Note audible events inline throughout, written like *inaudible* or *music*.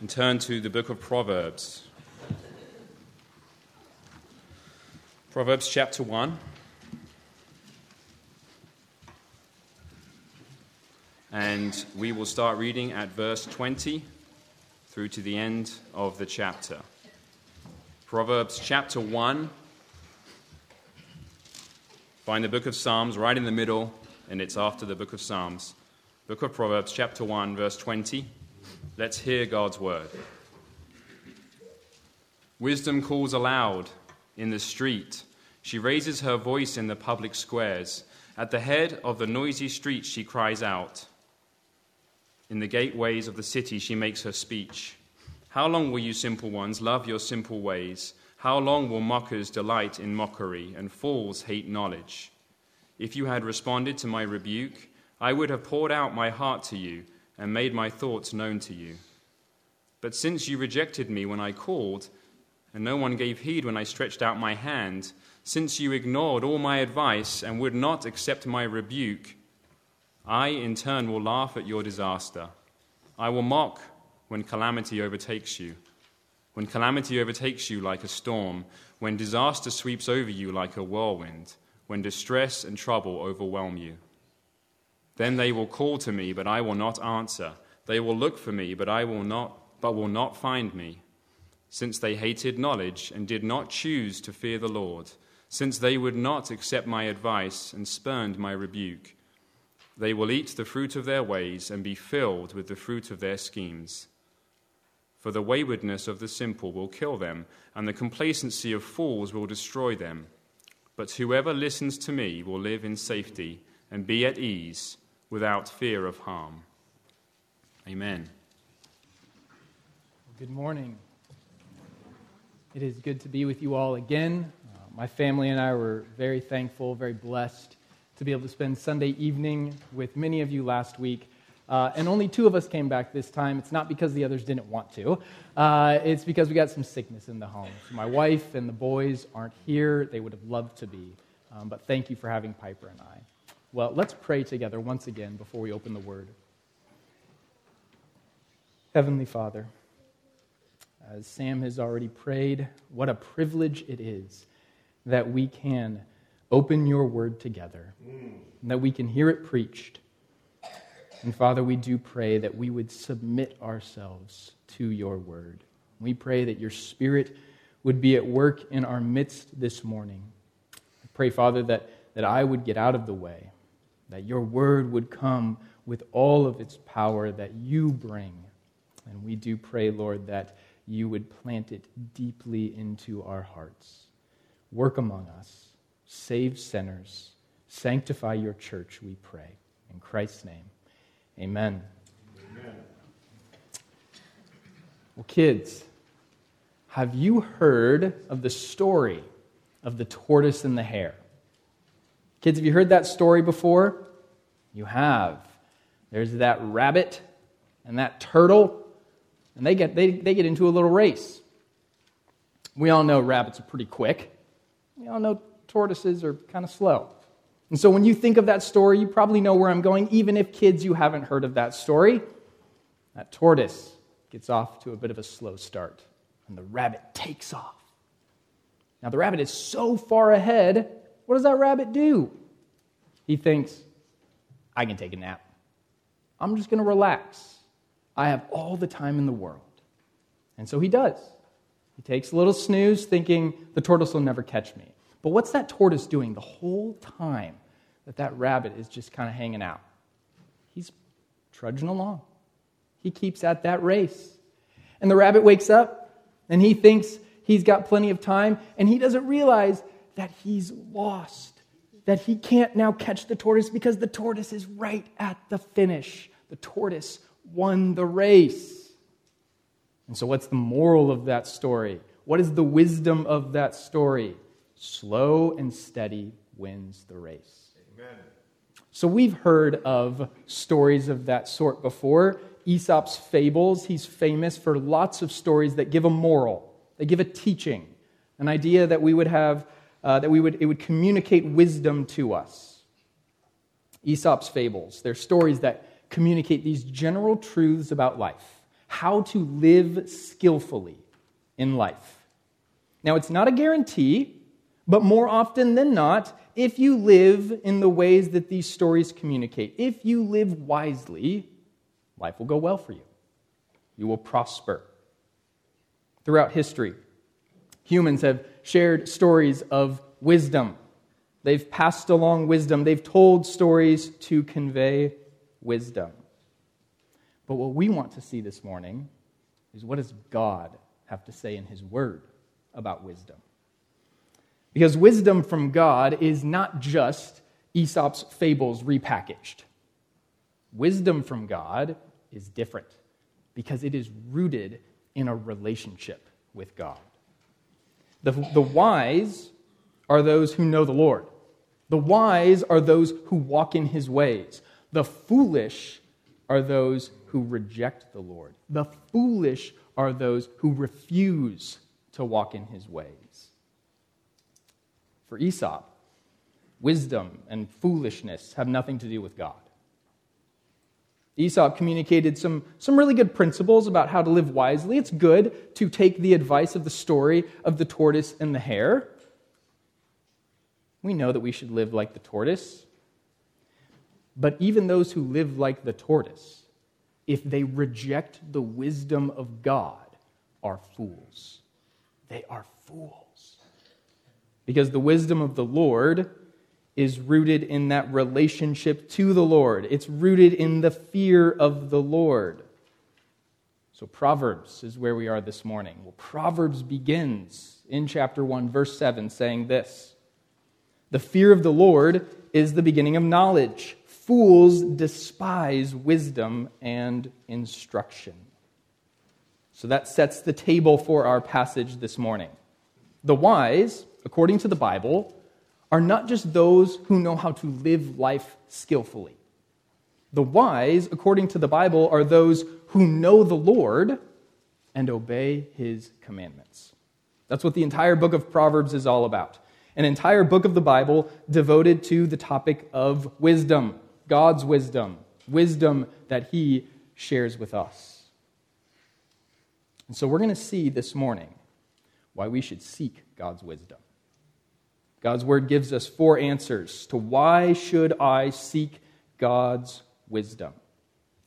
and turn to the book of Proverbs. Proverbs chapter 1. And we will start reading at verse 20 through to the end of the chapter. Proverbs chapter 1. Find the book of Psalms right in the middle, and it's after the book of Psalms. Book of Proverbs, chapter 1, verse 20. Let's hear God's word. Wisdom calls aloud in the street. She raises her voice in the public squares. At the head of the noisy street, she cries out. In the gateways of the city, she makes her speech. How long will you simple ones love your simple ways? How long will mockers delight in mockery and fools hate knowledge? If you had responded to my rebuke, I would have poured out my heart to you and made my thoughts known to you. But since you rejected me when I called, and no one gave heed when I stretched out my hand, since you ignored all my advice and would not accept my rebuke, I in turn will laugh at your disaster. I will mock when calamity overtakes you. When calamity overtakes you like a storm, when disaster sweeps over you like a whirlwind, when distress and trouble overwhelm you. Then they will call to me, but I will not answer. They will look for me, but I will not, but will not find me. Since they hated knowledge and did not choose to fear the Lord, since they would not accept my advice and spurned my rebuke, they will eat the fruit of their ways and be filled with the fruit of their schemes. For the waywardness of the simple will kill them, and the complacency of fools will destroy them. But whoever listens to me will live in safety and be at ease without fear of harm. Amen. Good morning. It is good to be with you all again. Uh, my family and I were very thankful, very blessed to be able to spend Sunday evening with many of you last week. Uh, and only two of us came back this time. It's not because the others didn't want to, uh, it's because we got some sickness in the home. So my wife and the boys aren't here. They would have loved to be. Um, but thank you for having Piper and I. Well, let's pray together once again before we open the word. Heavenly Father, as Sam has already prayed, what a privilege it is that we can open your word together, that we can hear it preached and Father, we do pray that we would submit ourselves to your word. We pray that your spirit would be at work in our midst this morning. I pray, Father, that, that I would get out of the way, that your word would come with all of its power that you bring. And we do pray, Lord, that you would plant it deeply into our hearts. Work among us, save sinners, sanctify your church, we pray. In Christ's name. Amen. Amen. Well, kids, have you heard of the story of the tortoise and the hare? Kids, have you heard that story before? You have. There's that rabbit and that turtle, and they get, they, they get into a little race. We all know rabbits are pretty quick. We all know tortoises are kind of slow. And so when you think of that story, you probably know where I'm going, even if kids, you haven't heard of that story. That tortoise gets off to a bit of a slow start, and the rabbit takes off. Now, the rabbit is so far ahead, what does that rabbit do? He thinks, I can take a nap. I'm just going to relax. I have all the time in the world. And so he does. He takes a little snooze, thinking, the tortoise will never catch me. But what's that tortoise doing the whole time that that rabbit is just kind of hanging out? He's trudging along. He keeps at that race. And the rabbit wakes up and he thinks he's got plenty of time and he doesn't realize that he's lost, that he can't now catch the tortoise because the tortoise is right at the finish. The tortoise won the race. And so, what's the moral of that story? What is the wisdom of that story? Slow and steady wins the race. Amen. So we've heard of stories of that sort before. Aesop's fables, he's famous for lots of stories that give a moral, they give a teaching, an idea that we would have, uh, that we would, it would communicate wisdom to us. Aesop's fables, they're stories that communicate these general truths about life how to live skillfully in life. Now, it's not a guarantee, but more often than not, if you live in the ways that these stories communicate, if you live wisely, life will go well for you. You will prosper. Throughout history, humans have shared stories of wisdom. They've passed along wisdom. They've told stories to convey wisdom. But what we want to see this morning is what does God have to say in His Word about wisdom? Because wisdom from God is not just Aesop's fables repackaged. Wisdom from God is different because it is rooted in a relationship with God. The, the wise are those who know the Lord, the wise are those who walk in his ways. The foolish are those who reject the Lord. The foolish are those who refuse to walk in his ways. For Aesop, wisdom and foolishness have nothing to do with God. Aesop communicated some, some really good principles about how to live wisely. It's good to take the advice of the story of the tortoise and the hare. We know that we should live like the tortoise. But even those who live like the tortoise, if they reject the wisdom of God, are fools. They are fools. Because the wisdom of the Lord is rooted in that relationship to the Lord, it's rooted in the fear of the Lord. So, Proverbs is where we are this morning. Well, Proverbs begins in chapter 1, verse 7, saying this The fear of the Lord is the beginning of knowledge. Fools despise wisdom and instruction. So that sets the table for our passage this morning. The wise, according to the Bible, are not just those who know how to live life skillfully. The wise, according to the Bible, are those who know the Lord and obey his commandments. That's what the entire book of Proverbs is all about. An entire book of the Bible devoted to the topic of wisdom, God's wisdom, wisdom that he shares with us. And so we're going to see this morning why we should seek God's wisdom. God's word gives us four answers to why should I seek God's wisdom.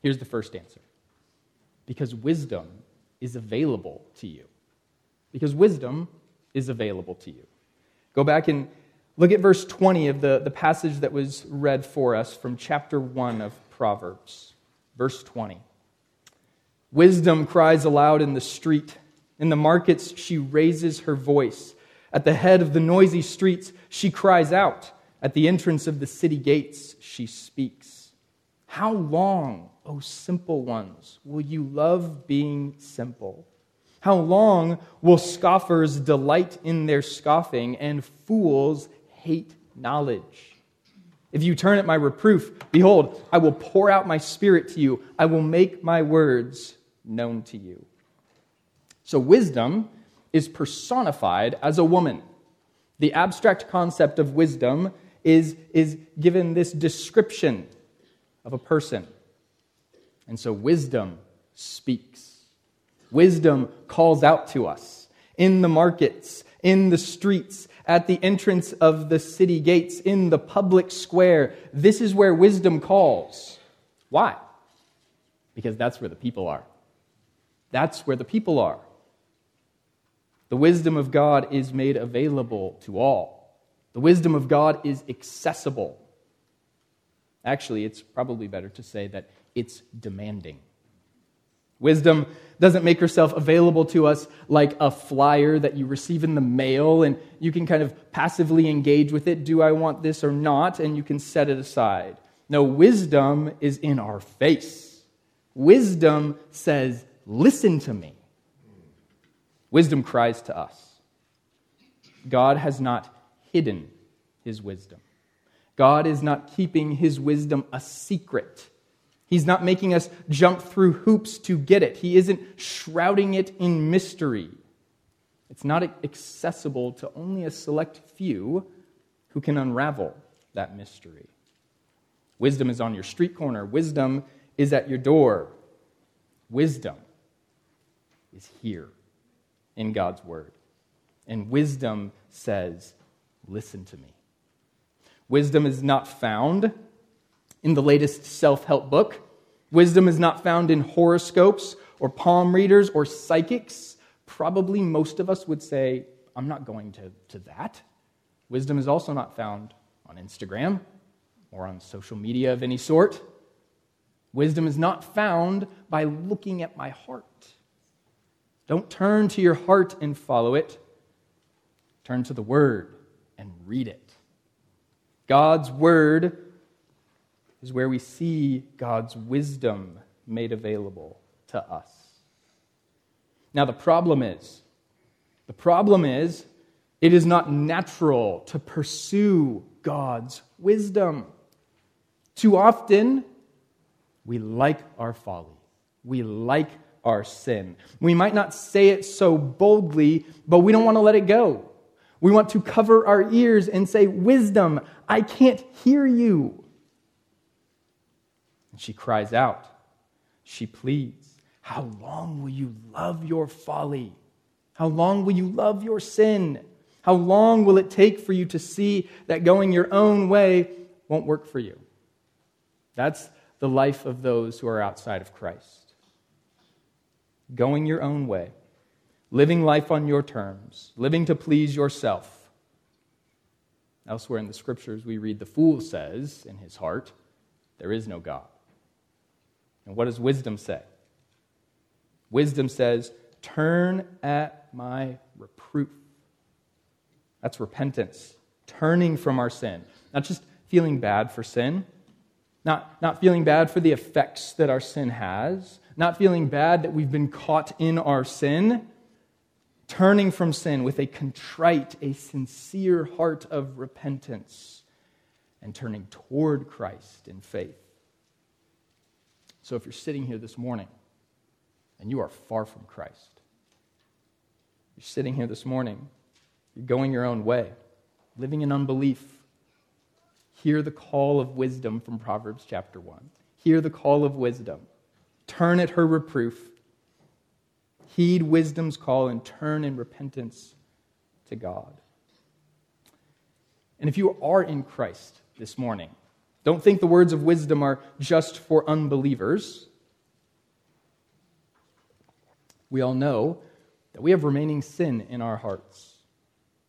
Here's the first answer. Because wisdom is available to you. Because wisdom is available to you. Go back and look at verse 20 of the, the passage that was read for us from chapter 1 of Proverbs. Verse 20. Wisdom cries aloud in the street. In the markets, she raises her voice. At the head of the noisy streets, she cries out. At the entrance of the city gates, she speaks. How long, O simple ones, will you love being simple? How long will scoffers delight in their scoffing and fools hate knowledge? If you turn at my reproof, behold, I will pour out my spirit to you. I will make my words known to you. So, wisdom is personified as a woman. The abstract concept of wisdom is, is given this description of a person. And so wisdom speaks. Wisdom calls out to us in the markets, in the streets, at the entrance of the city gates, in the public square. This is where wisdom calls. Why? Because that's where the people are. That's where the people are. The wisdom of God is made available to all. The wisdom of God is accessible. Actually, it's probably better to say that it's demanding. Wisdom doesn't make herself available to us like a flyer that you receive in the mail and you can kind of passively engage with it. Do I want this or not? And you can set it aside. No, wisdom is in our face. Wisdom says, Listen to me. Wisdom cries to us. God has not hidden his wisdom. God is not keeping his wisdom a secret. He's not making us jump through hoops to get it. He isn't shrouding it in mystery. It's not accessible to only a select few who can unravel that mystery. Wisdom is on your street corner, wisdom is at your door. Wisdom is here in God's word. And wisdom says, Listen to me. Wisdom is not found in the latest self help book. Wisdom is not found in horoscopes or palm readers or psychics. Probably most of us would say, I'm not going to, to that. Wisdom is also not found on Instagram or on social media of any sort. Wisdom is not found by looking at my heart. Don't turn to your heart and follow it. Turn to the Word and read it. God's Word is where we see God's wisdom made available to us. Now, the problem is, the problem is, it is not natural to pursue God's wisdom. Too often, we like our folly. We like our sin. We might not say it so boldly, but we don't want to let it go. We want to cover our ears and say, Wisdom, I can't hear you. And she cries out. She pleads, How long will you love your folly? How long will you love your sin? How long will it take for you to see that going your own way won't work for you? That's the life of those who are outside of Christ. Going your own way, living life on your terms, living to please yourself. Elsewhere in the scriptures, we read the fool says in his heart, There is no God. And what does wisdom say? Wisdom says, Turn at my reproof. That's repentance, turning from our sin. Not just feeling bad for sin, not, not feeling bad for the effects that our sin has, not feeling bad that we've been caught in our sin, turning from sin with a contrite, a sincere heart of repentance, and turning toward Christ in faith. So if you're sitting here this morning and you are far from Christ, you're sitting here this morning, you're going your own way, living in unbelief, Hear the call of wisdom from Proverbs chapter 1. Hear the call of wisdom. Turn at her reproof. Heed wisdom's call and turn in repentance to God. And if you are in Christ this morning, don't think the words of wisdom are just for unbelievers. We all know that we have remaining sin in our hearts.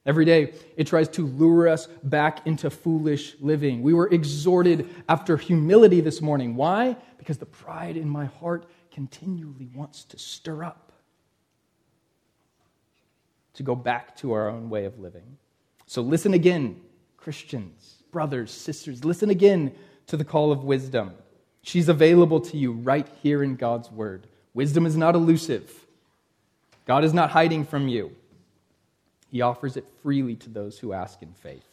Every day, it tries to lure us back into foolish living. We were exhorted after humility this morning. Why? Because the pride in my heart continually wants to stir up, to go back to our own way of living. So listen again, Christians, brothers, sisters, listen again to the call of wisdom. She's available to you right here in God's Word. Wisdom is not elusive, God is not hiding from you. He offers it freely to those who ask in faith.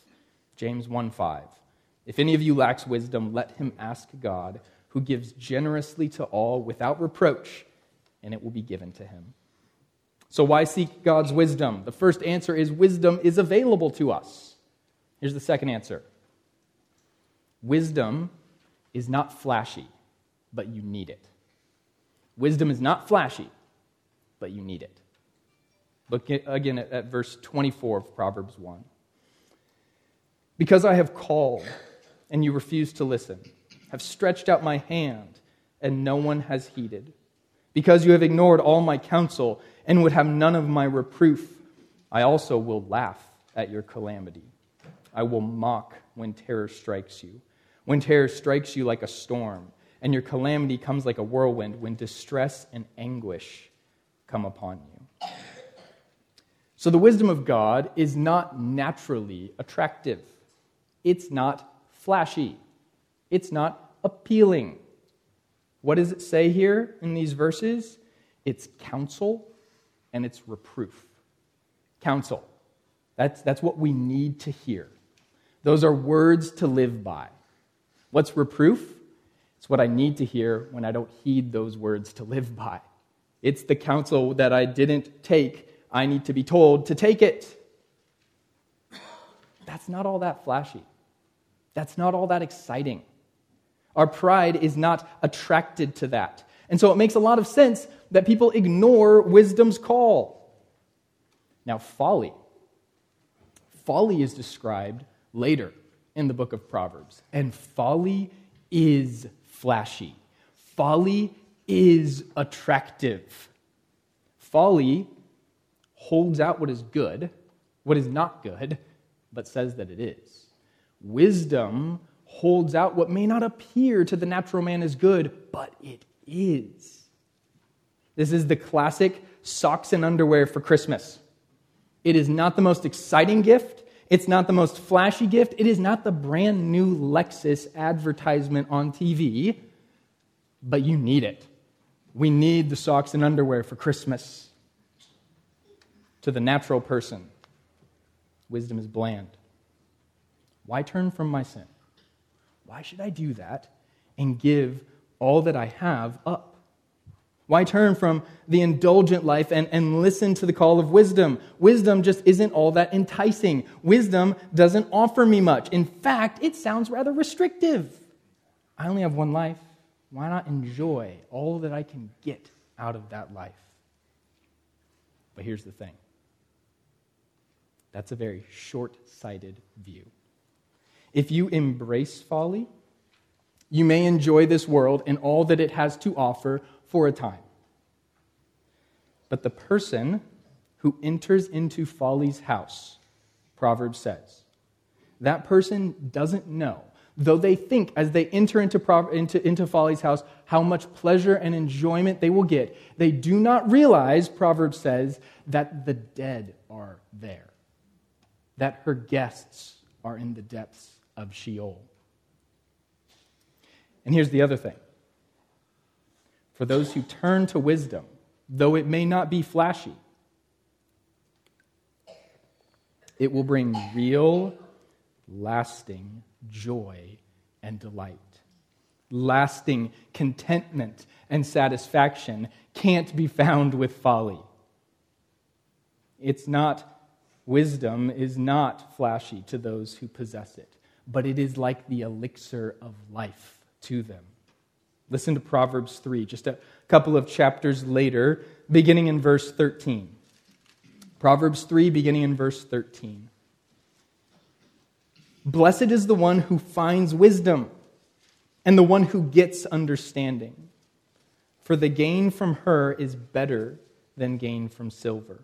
James 1 5. If any of you lacks wisdom, let him ask God, who gives generously to all without reproach, and it will be given to him. So, why seek God's wisdom? The first answer is wisdom is available to us. Here's the second answer wisdom is not flashy, but you need it. Wisdom is not flashy, but you need it. Look again at, at verse 24 of Proverbs 1. Because I have called and you refuse to listen, have stretched out my hand and no one has heeded. Because you have ignored all my counsel and would have none of my reproof, I also will laugh at your calamity. I will mock when terror strikes you. When terror strikes you like a storm, and your calamity comes like a whirlwind, when distress and anguish come upon you. So the wisdom of God is not naturally attractive. It's not flashy. It's not appealing. What does it say here in these verses? It's counsel and it's reproof. Counsel. That's, that's what we need to hear. Those are words to live by. What's reproof? It's what I need to hear when I don't heed those words to live by. It's the counsel that I didn't take I need to be told to take it. That's not all that flashy. That's not all that exciting. Our pride is not attracted to that. And so it makes a lot of sense that people ignore wisdom's call. Now, folly. Folly is described later in the book of Proverbs, and folly is flashy. Folly is attractive. Folly holds out what is good, what is not good, but says that it is. Wisdom holds out what may not appear to the natural man as good, but it is. This is the classic socks and underwear for Christmas. It is not the most exciting gift. It's not the most flashy gift. It is not the brand new Lexus advertisement on TV, but you need it. We need the socks and underwear for Christmas. To the natural person, wisdom is bland. Why turn from my sin? Why should I do that and give all that I have up? Why turn from the indulgent life and, and listen to the call of wisdom? Wisdom just isn't all that enticing. Wisdom doesn't offer me much. In fact, it sounds rather restrictive. I only have one life. Why not enjoy all that I can get out of that life? But here's the thing that's a very short sighted view. If you embrace folly, you may enjoy this world and all that it has to offer for a time. But the person who enters into folly's house, Proverbs says, that person doesn't know, though they think as they enter into, into, into folly's house how much pleasure and enjoyment they will get, they do not realize, Proverbs says, that the dead are there, that her guests are in the depths of Sheol. And here's the other thing for those who turn to wisdom, though it may not be flashy, it will bring real, lasting joy and delight. Lasting contentment and satisfaction can't be found with folly. It's not, wisdom is not flashy to those who possess it, but it is like the elixir of life to them. Listen to Proverbs 3, just a couple of chapters later, beginning in verse 13. Proverbs 3, beginning in verse 13. Blessed is the one who finds wisdom and the one who gets understanding, for the gain from her is better than gain from silver,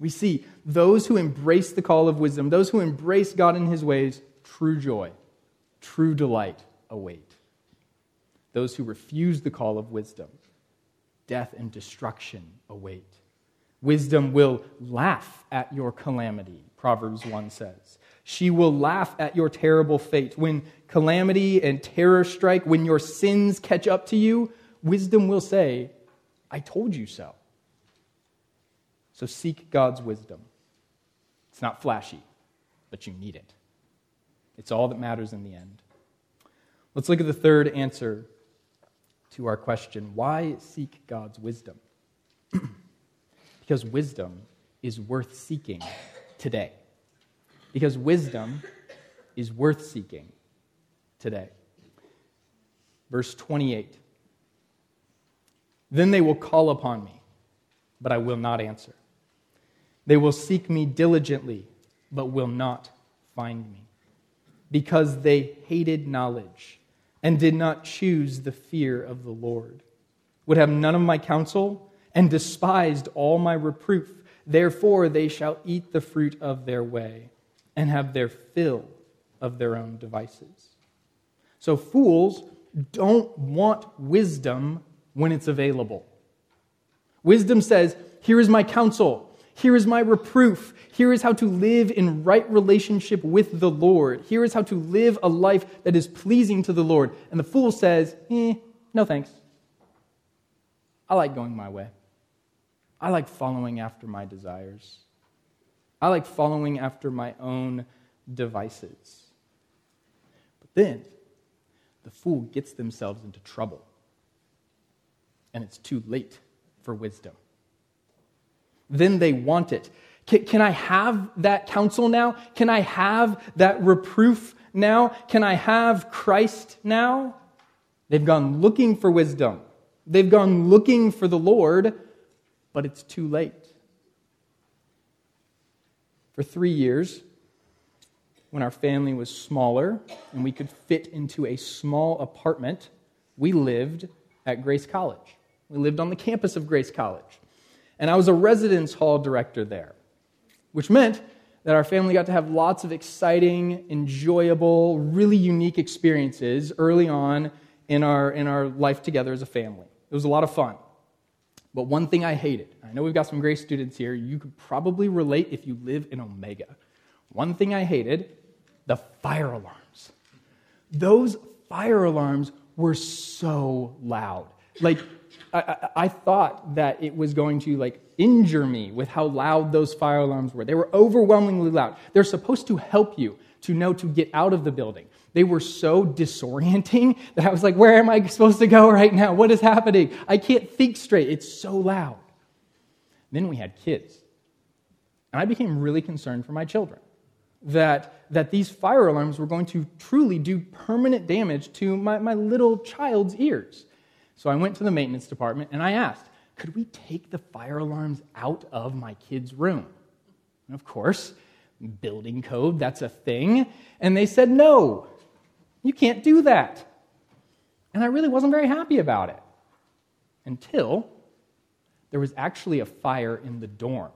we see those who embrace the call of wisdom, those who embrace God in his ways, true joy, true delight await. Those who refuse the call of wisdom, death and destruction await. Wisdom will laugh at your calamity, Proverbs 1 says. She will laugh at your terrible fate. When calamity and terror strike, when your sins catch up to you, wisdom will say, I told you so. So seek God's wisdom. It's not flashy, but you need it. It's all that matters in the end. Let's look at the third answer to our question why seek God's wisdom? *clears throat* because wisdom is worth seeking today. Because wisdom is worth seeking today. Verse 28 Then they will call upon me, but I will not answer. They will seek me diligently, but will not find me, because they hated knowledge and did not choose the fear of the Lord, would have none of my counsel, and despised all my reproof. Therefore they shall eat the fruit of their way, and have their fill of their own devices. So fools don't want wisdom when it's available. Wisdom says, Here is my counsel. Here is my reproof. Here is how to live in right relationship with the Lord. Here is how to live a life that is pleasing to the Lord. And the fool says, eh, no thanks. I like going my way. I like following after my desires. I like following after my own devices. But then the fool gets themselves into trouble. And it's too late for wisdom. Then they want it. Can, can, I have that counsel now? Can I have that reproof now? Can I have Christ now? They've gone looking for wisdom. They've gone looking for the Lord, but it's too late. For three years, when our family was smaller and we could fit into a small apartment, we lived at Grace College. We lived on the campus of Grace College. And I was a residence hall director there, which meant that our family got to have lots of exciting, enjoyable, really unique experiences early on in our, in our life together as a family. It was a lot of fun. But one thing I hated, I know we've got some great students here, you could probably relate if you live in Omega. One thing I hated the fire alarms. Those fire alarms were so loud. Like, I, I, thought that it was going to like injure me with how loud those fire alarms were. They were overwhelmingly loud. They're supposed to help you to know to get out of the building. They were so disorienting *laughs* that I was like, where am I supposed to go right now? What is happening? I can't think straight. It's so loud. Then we had kids. And I became really concerned for my children that, that these fire alarms were going to truly do permanent damage to my, my little child's ears. So I went to the maintenance department and I asked, could we take the fire alarms out of my kid's room? And of course, building code, that's a thing. And they said, no, you can't do that. And I really wasn't very happy about it until there was actually a fire in the dorm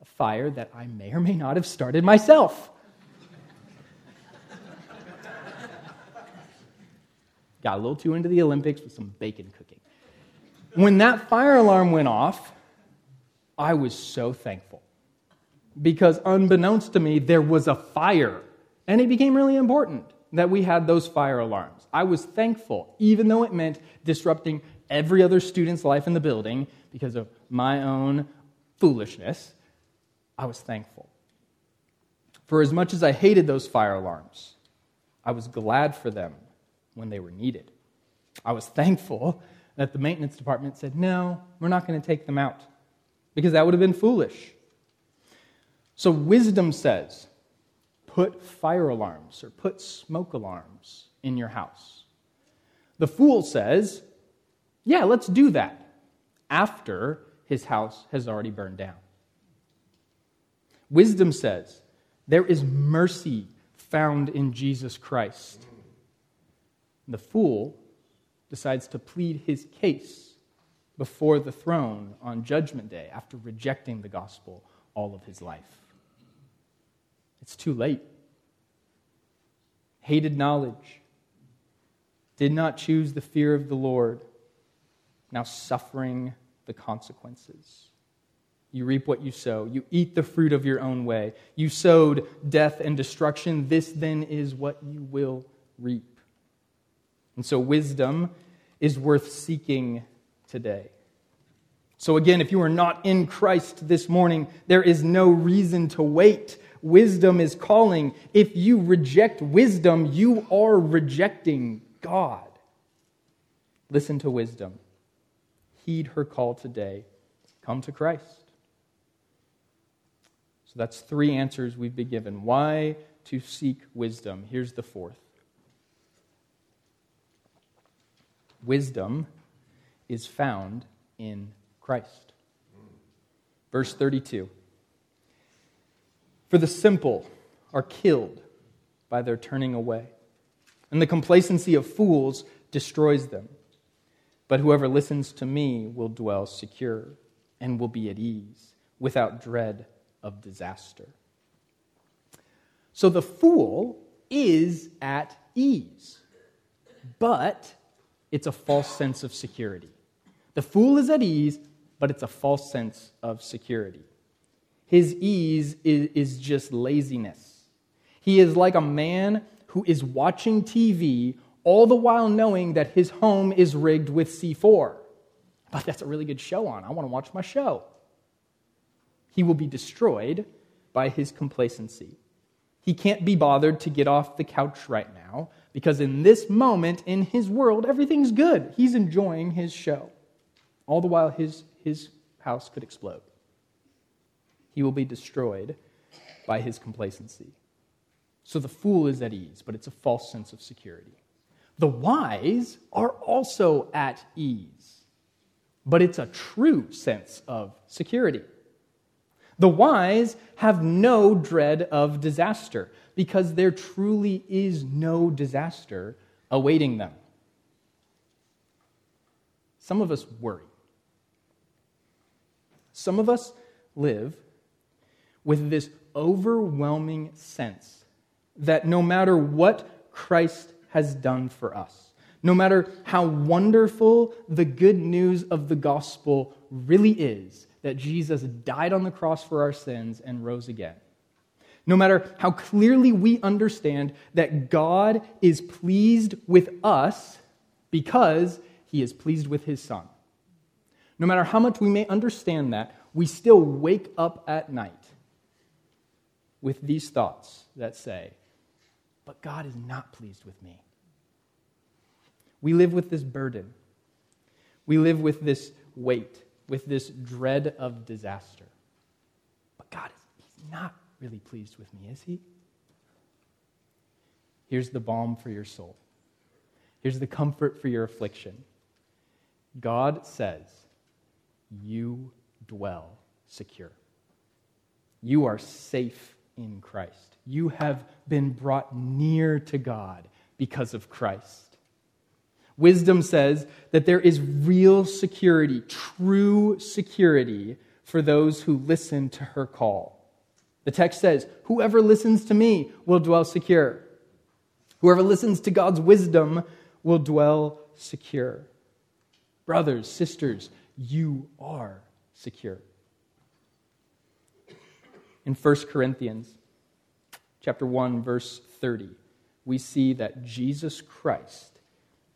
a fire that I may or may not have started myself. Got a little too into the Olympics with some bacon cooking. When that fire alarm went off, I was so thankful. Because unbeknownst to me, there was a fire. And it became really important that we had those fire alarms. I was thankful, even though it meant disrupting every other student's life in the building because of my own foolishness. I was thankful. For as much as I hated those fire alarms, I was glad for them when they were needed. I was thankful that the maintenance department said, No, we're not going to take them out, because that would have been foolish. So, wisdom says, put fire alarms or put smoke alarms in your house. The fool says, Yeah, let's do that after his house has already burned down. Wisdom says there is mercy found in Jesus Christ. The fool decides to plead his case before the throne on Judgment Day after rejecting the gospel all of his life. It's too late. Hated knowledge, did not choose the fear of the Lord, now suffering the consequences. You reap what you sow. You eat the fruit of your own way. You sowed death and destruction. This then is what you will reap. And so, wisdom is worth seeking today. So, again, if you are not in Christ this morning, there is no reason to wait. Wisdom is calling. If you reject wisdom, you are rejecting God. Listen to wisdom. Heed her call today. Come to Christ. So that's three answers we've been given. Why to seek wisdom? Here's the fourth wisdom is found in Christ. Verse 32 For the simple are killed by their turning away, and the complacency of fools destroys them. But whoever listens to me will dwell secure and will be at ease without dread of disaster. So the fool is at ease, but it's a false sense of security. The fool is at ease, but it's a false sense of security. His ease is, is just laziness. He is like a man who is watching TV all the while knowing that his home is rigged with C4. but that's a really good show on. I want to watch my show. He will be destroyed by his complacency. He can't be bothered to get off the couch right now because in this moment in his world, everything's good. He's enjoying his show. All the while, his, his house could explode. He will be destroyed by his complacency. So the fool is at ease, but it's a false sense of security. The wise are also at ease, but it's a true sense of security. The wise have no dread of disaster because there truly is no disaster awaiting them. Some of us worry. Some of us live with this overwhelming sense that no matter what Christ has done for us, no matter how wonderful the good news of the gospel really is, that Jesus died on the cross for our sins and rose again. No matter how clearly we understand that God is pleased with us because he is pleased with his Son. No matter how much we may understand that, we still wake up at night with these thoughts that say, But God is not pleased with me. We live with this burden. We live with this weight with this dread of disaster. But God, is, He's not really pleased with me, is He? Here's the balm for your soul. Here's the comfort for your affliction. God says, You dwell secure. You are safe in Christ. You have been brought near to God because of Christ. Wisdom says that there is real security, true security for those who listen to her call. The text says, Whoever listens to me will dwell secure. Whoever listens to God's wisdom will dwell secure. Brothers, sisters, you are secure. In 1 Corinthians chapter 1 verse 30, we see that Jesus Christ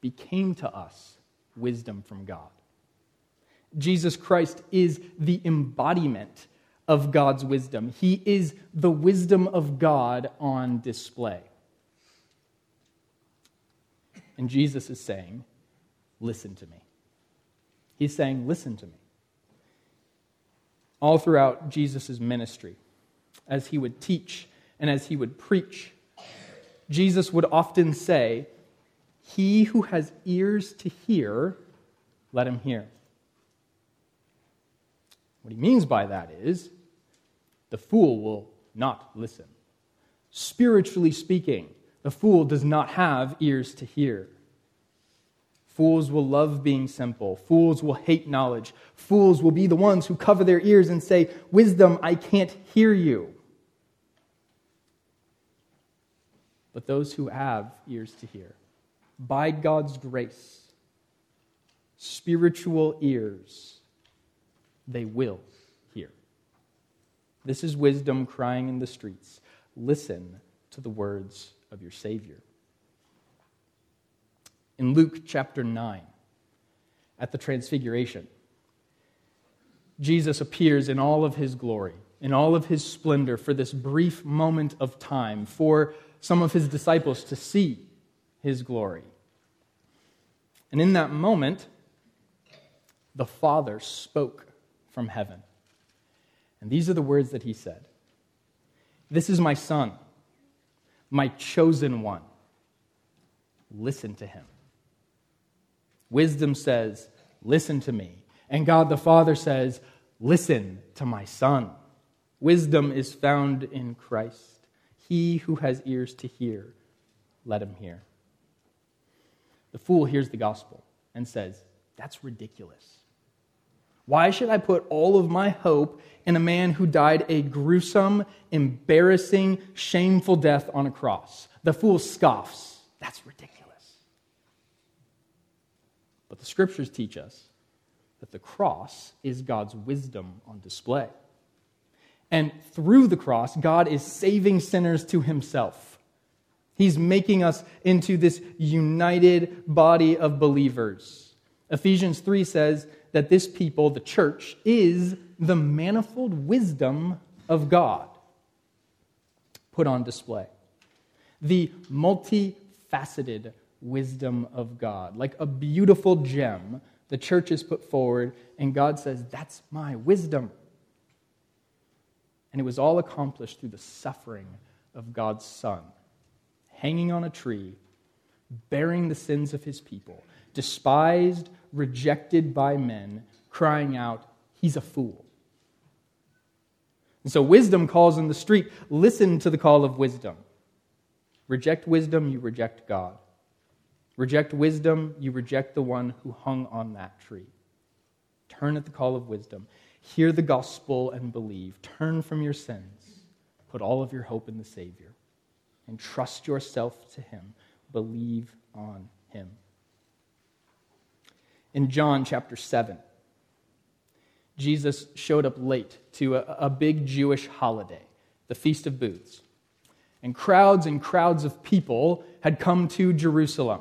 became to us wisdom from God. Jesus Christ is the embodiment of God's wisdom. He is the wisdom of God on display. And Jesus is saying, Listen to me. He's saying, Listen to me. All throughout Jesus' ministry, as he would teach and as he would preach, Jesus would often say, he who has ears to hear, let him hear. What he means by that is the fool will not listen. Spiritually speaking, the fool does not have ears to hear. Fools will love being simple. Fools will hate knowledge. Fools will be the ones who cover their ears and say, Wisdom, I can't hear you. But those who have ears to hear, by God's grace, spiritual ears, they will hear. This is wisdom crying in the streets. Listen to the words of your Savior. In Luke chapter 9, at the Transfiguration, Jesus appears in all of his glory, in all of his splendor for this brief moment of time for some of his disciples to see his glory. And in that moment, the Father spoke from heaven. And these are the words that he said This is my Son, my chosen one. Listen to him. Wisdom says, Listen to me. And God the Father says, Listen to my Son. Wisdom is found in Christ. He who has ears to hear, let him hear. The fool hears the gospel and says, That's ridiculous. Why should I put all of my hope in a man who died a gruesome, embarrassing, shameful death on a cross? The fool scoffs. That's ridiculous. But the scriptures teach us that the cross is God's wisdom on display. And through the cross, God is saving sinners to himself. He's making us into this united body of believers. Ephesians 3 says that this people, the church, is the manifold wisdom of God put on display. The multifaceted wisdom of God. Like a beautiful gem, the church is put forward, and God says, That's my wisdom. And it was all accomplished through the suffering of God's Son, hanging on a tree, bearing the sins of his people, despised, rejected by men, crying out, He's a fool. And so wisdom calls in the street. Listen to the call of wisdom. Reject wisdom, you reject God. Reject wisdom, you reject the one who hung on that tree. Turn at the call of wisdom. Hear the gospel and believe. Turn from your sins. Put all of your hope in the Savior. And trust yourself to Him. Believe on Him. In John chapter 7, Jesus showed up late to a, a big Jewish holiday, the Feast of Booths. And crowds and crowds of people had come to Jerusalem.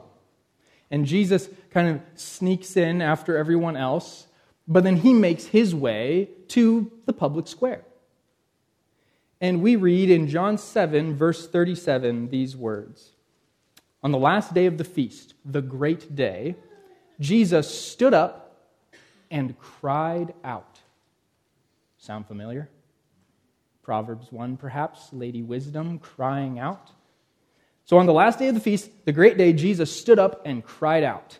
And Jesus kind of sneaks in after everyone else, but then he makes his way to the public square. And we read in John 7, verse 37, these words On the last day of the feast, the great day, Jesus stood up and cried out. Sound familiar? Proverbs 1, perhaps, Lady Wisdom crying out. So on the last day of the feast, the great day, Jesus stood up and cried out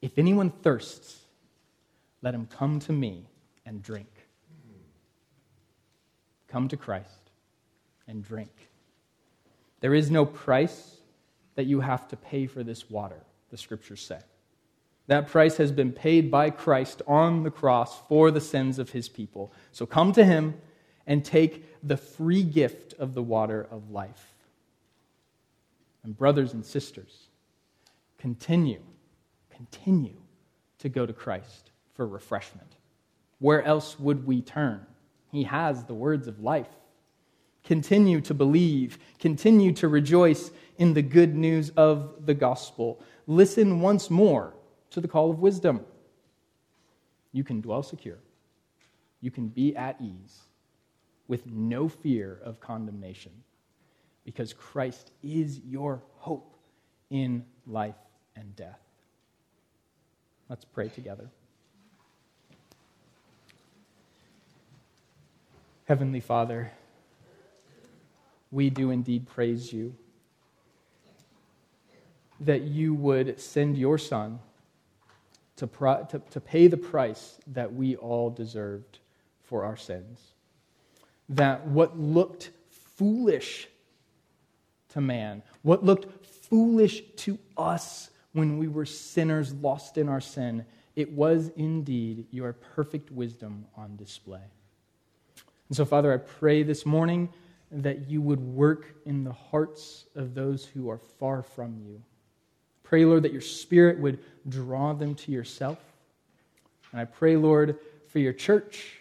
If anyone thirsts, let him come to me and drink. Come to Christ and drink. There is no price that you have to pay for this water, the scriptures say. That price has been paid by Christ on the cross for the sins of his people. So come to him and take the free gift of the water of life. And, brothers and sisters, continue, continue to go to Christ for refreshment. Where else would we turn? He has the words of life. Continue to believe, continue to rejoice in the good news of the gospel. Listen once more to the call of wisdom. You can dwell secure, you can be at ease with no fear of condemnation because Christ is your hope in life and death. Let's pray together. Heavenly Father, we do indeed praise you that you would send your Son to, pro- to, to pay the price that we all deserved for our sins. That what looked foolish to man, what looked foolish to us when we were sinners lost in our sin, it was indeed your perfect wisdom on display. And so, Father, I pray this morning that you would work in the hearts of those who are far from you. Pray, Lord, that your Spirit would draw them to yourself. And I pray, Lord, for your church,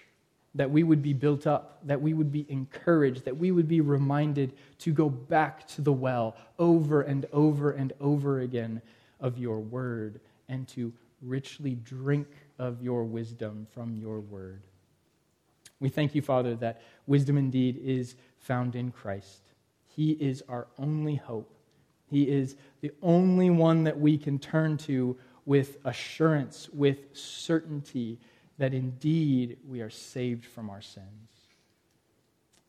that we would be built up, that we would be encouraged, that we would be reminded to go back to the well over and over and over again of your word and to richly drink of your wisdom from your word. We thank you, Father, that wisdom indeed is found in Christ. He is our only hope. He is the only one that we can turn to with assurance, with certainty that indeed we are saved from our sins.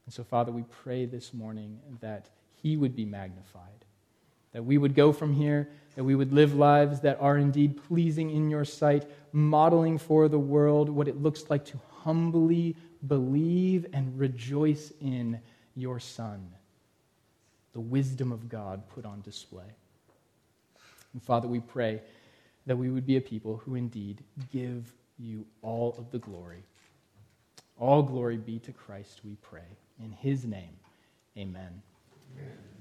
And so, Father, we pray this morning that He would be magnified, that we would go from here, that we would live lives that are indeed pleasing in your sight, modeling for the world what it looks like to humbly believe and rejoice in your Son, the wisdom of God put on display. And Father, we pray that we would be a people who indeed give you all of the glory. All glory be to Christ, we pray. In his name, amen. amen.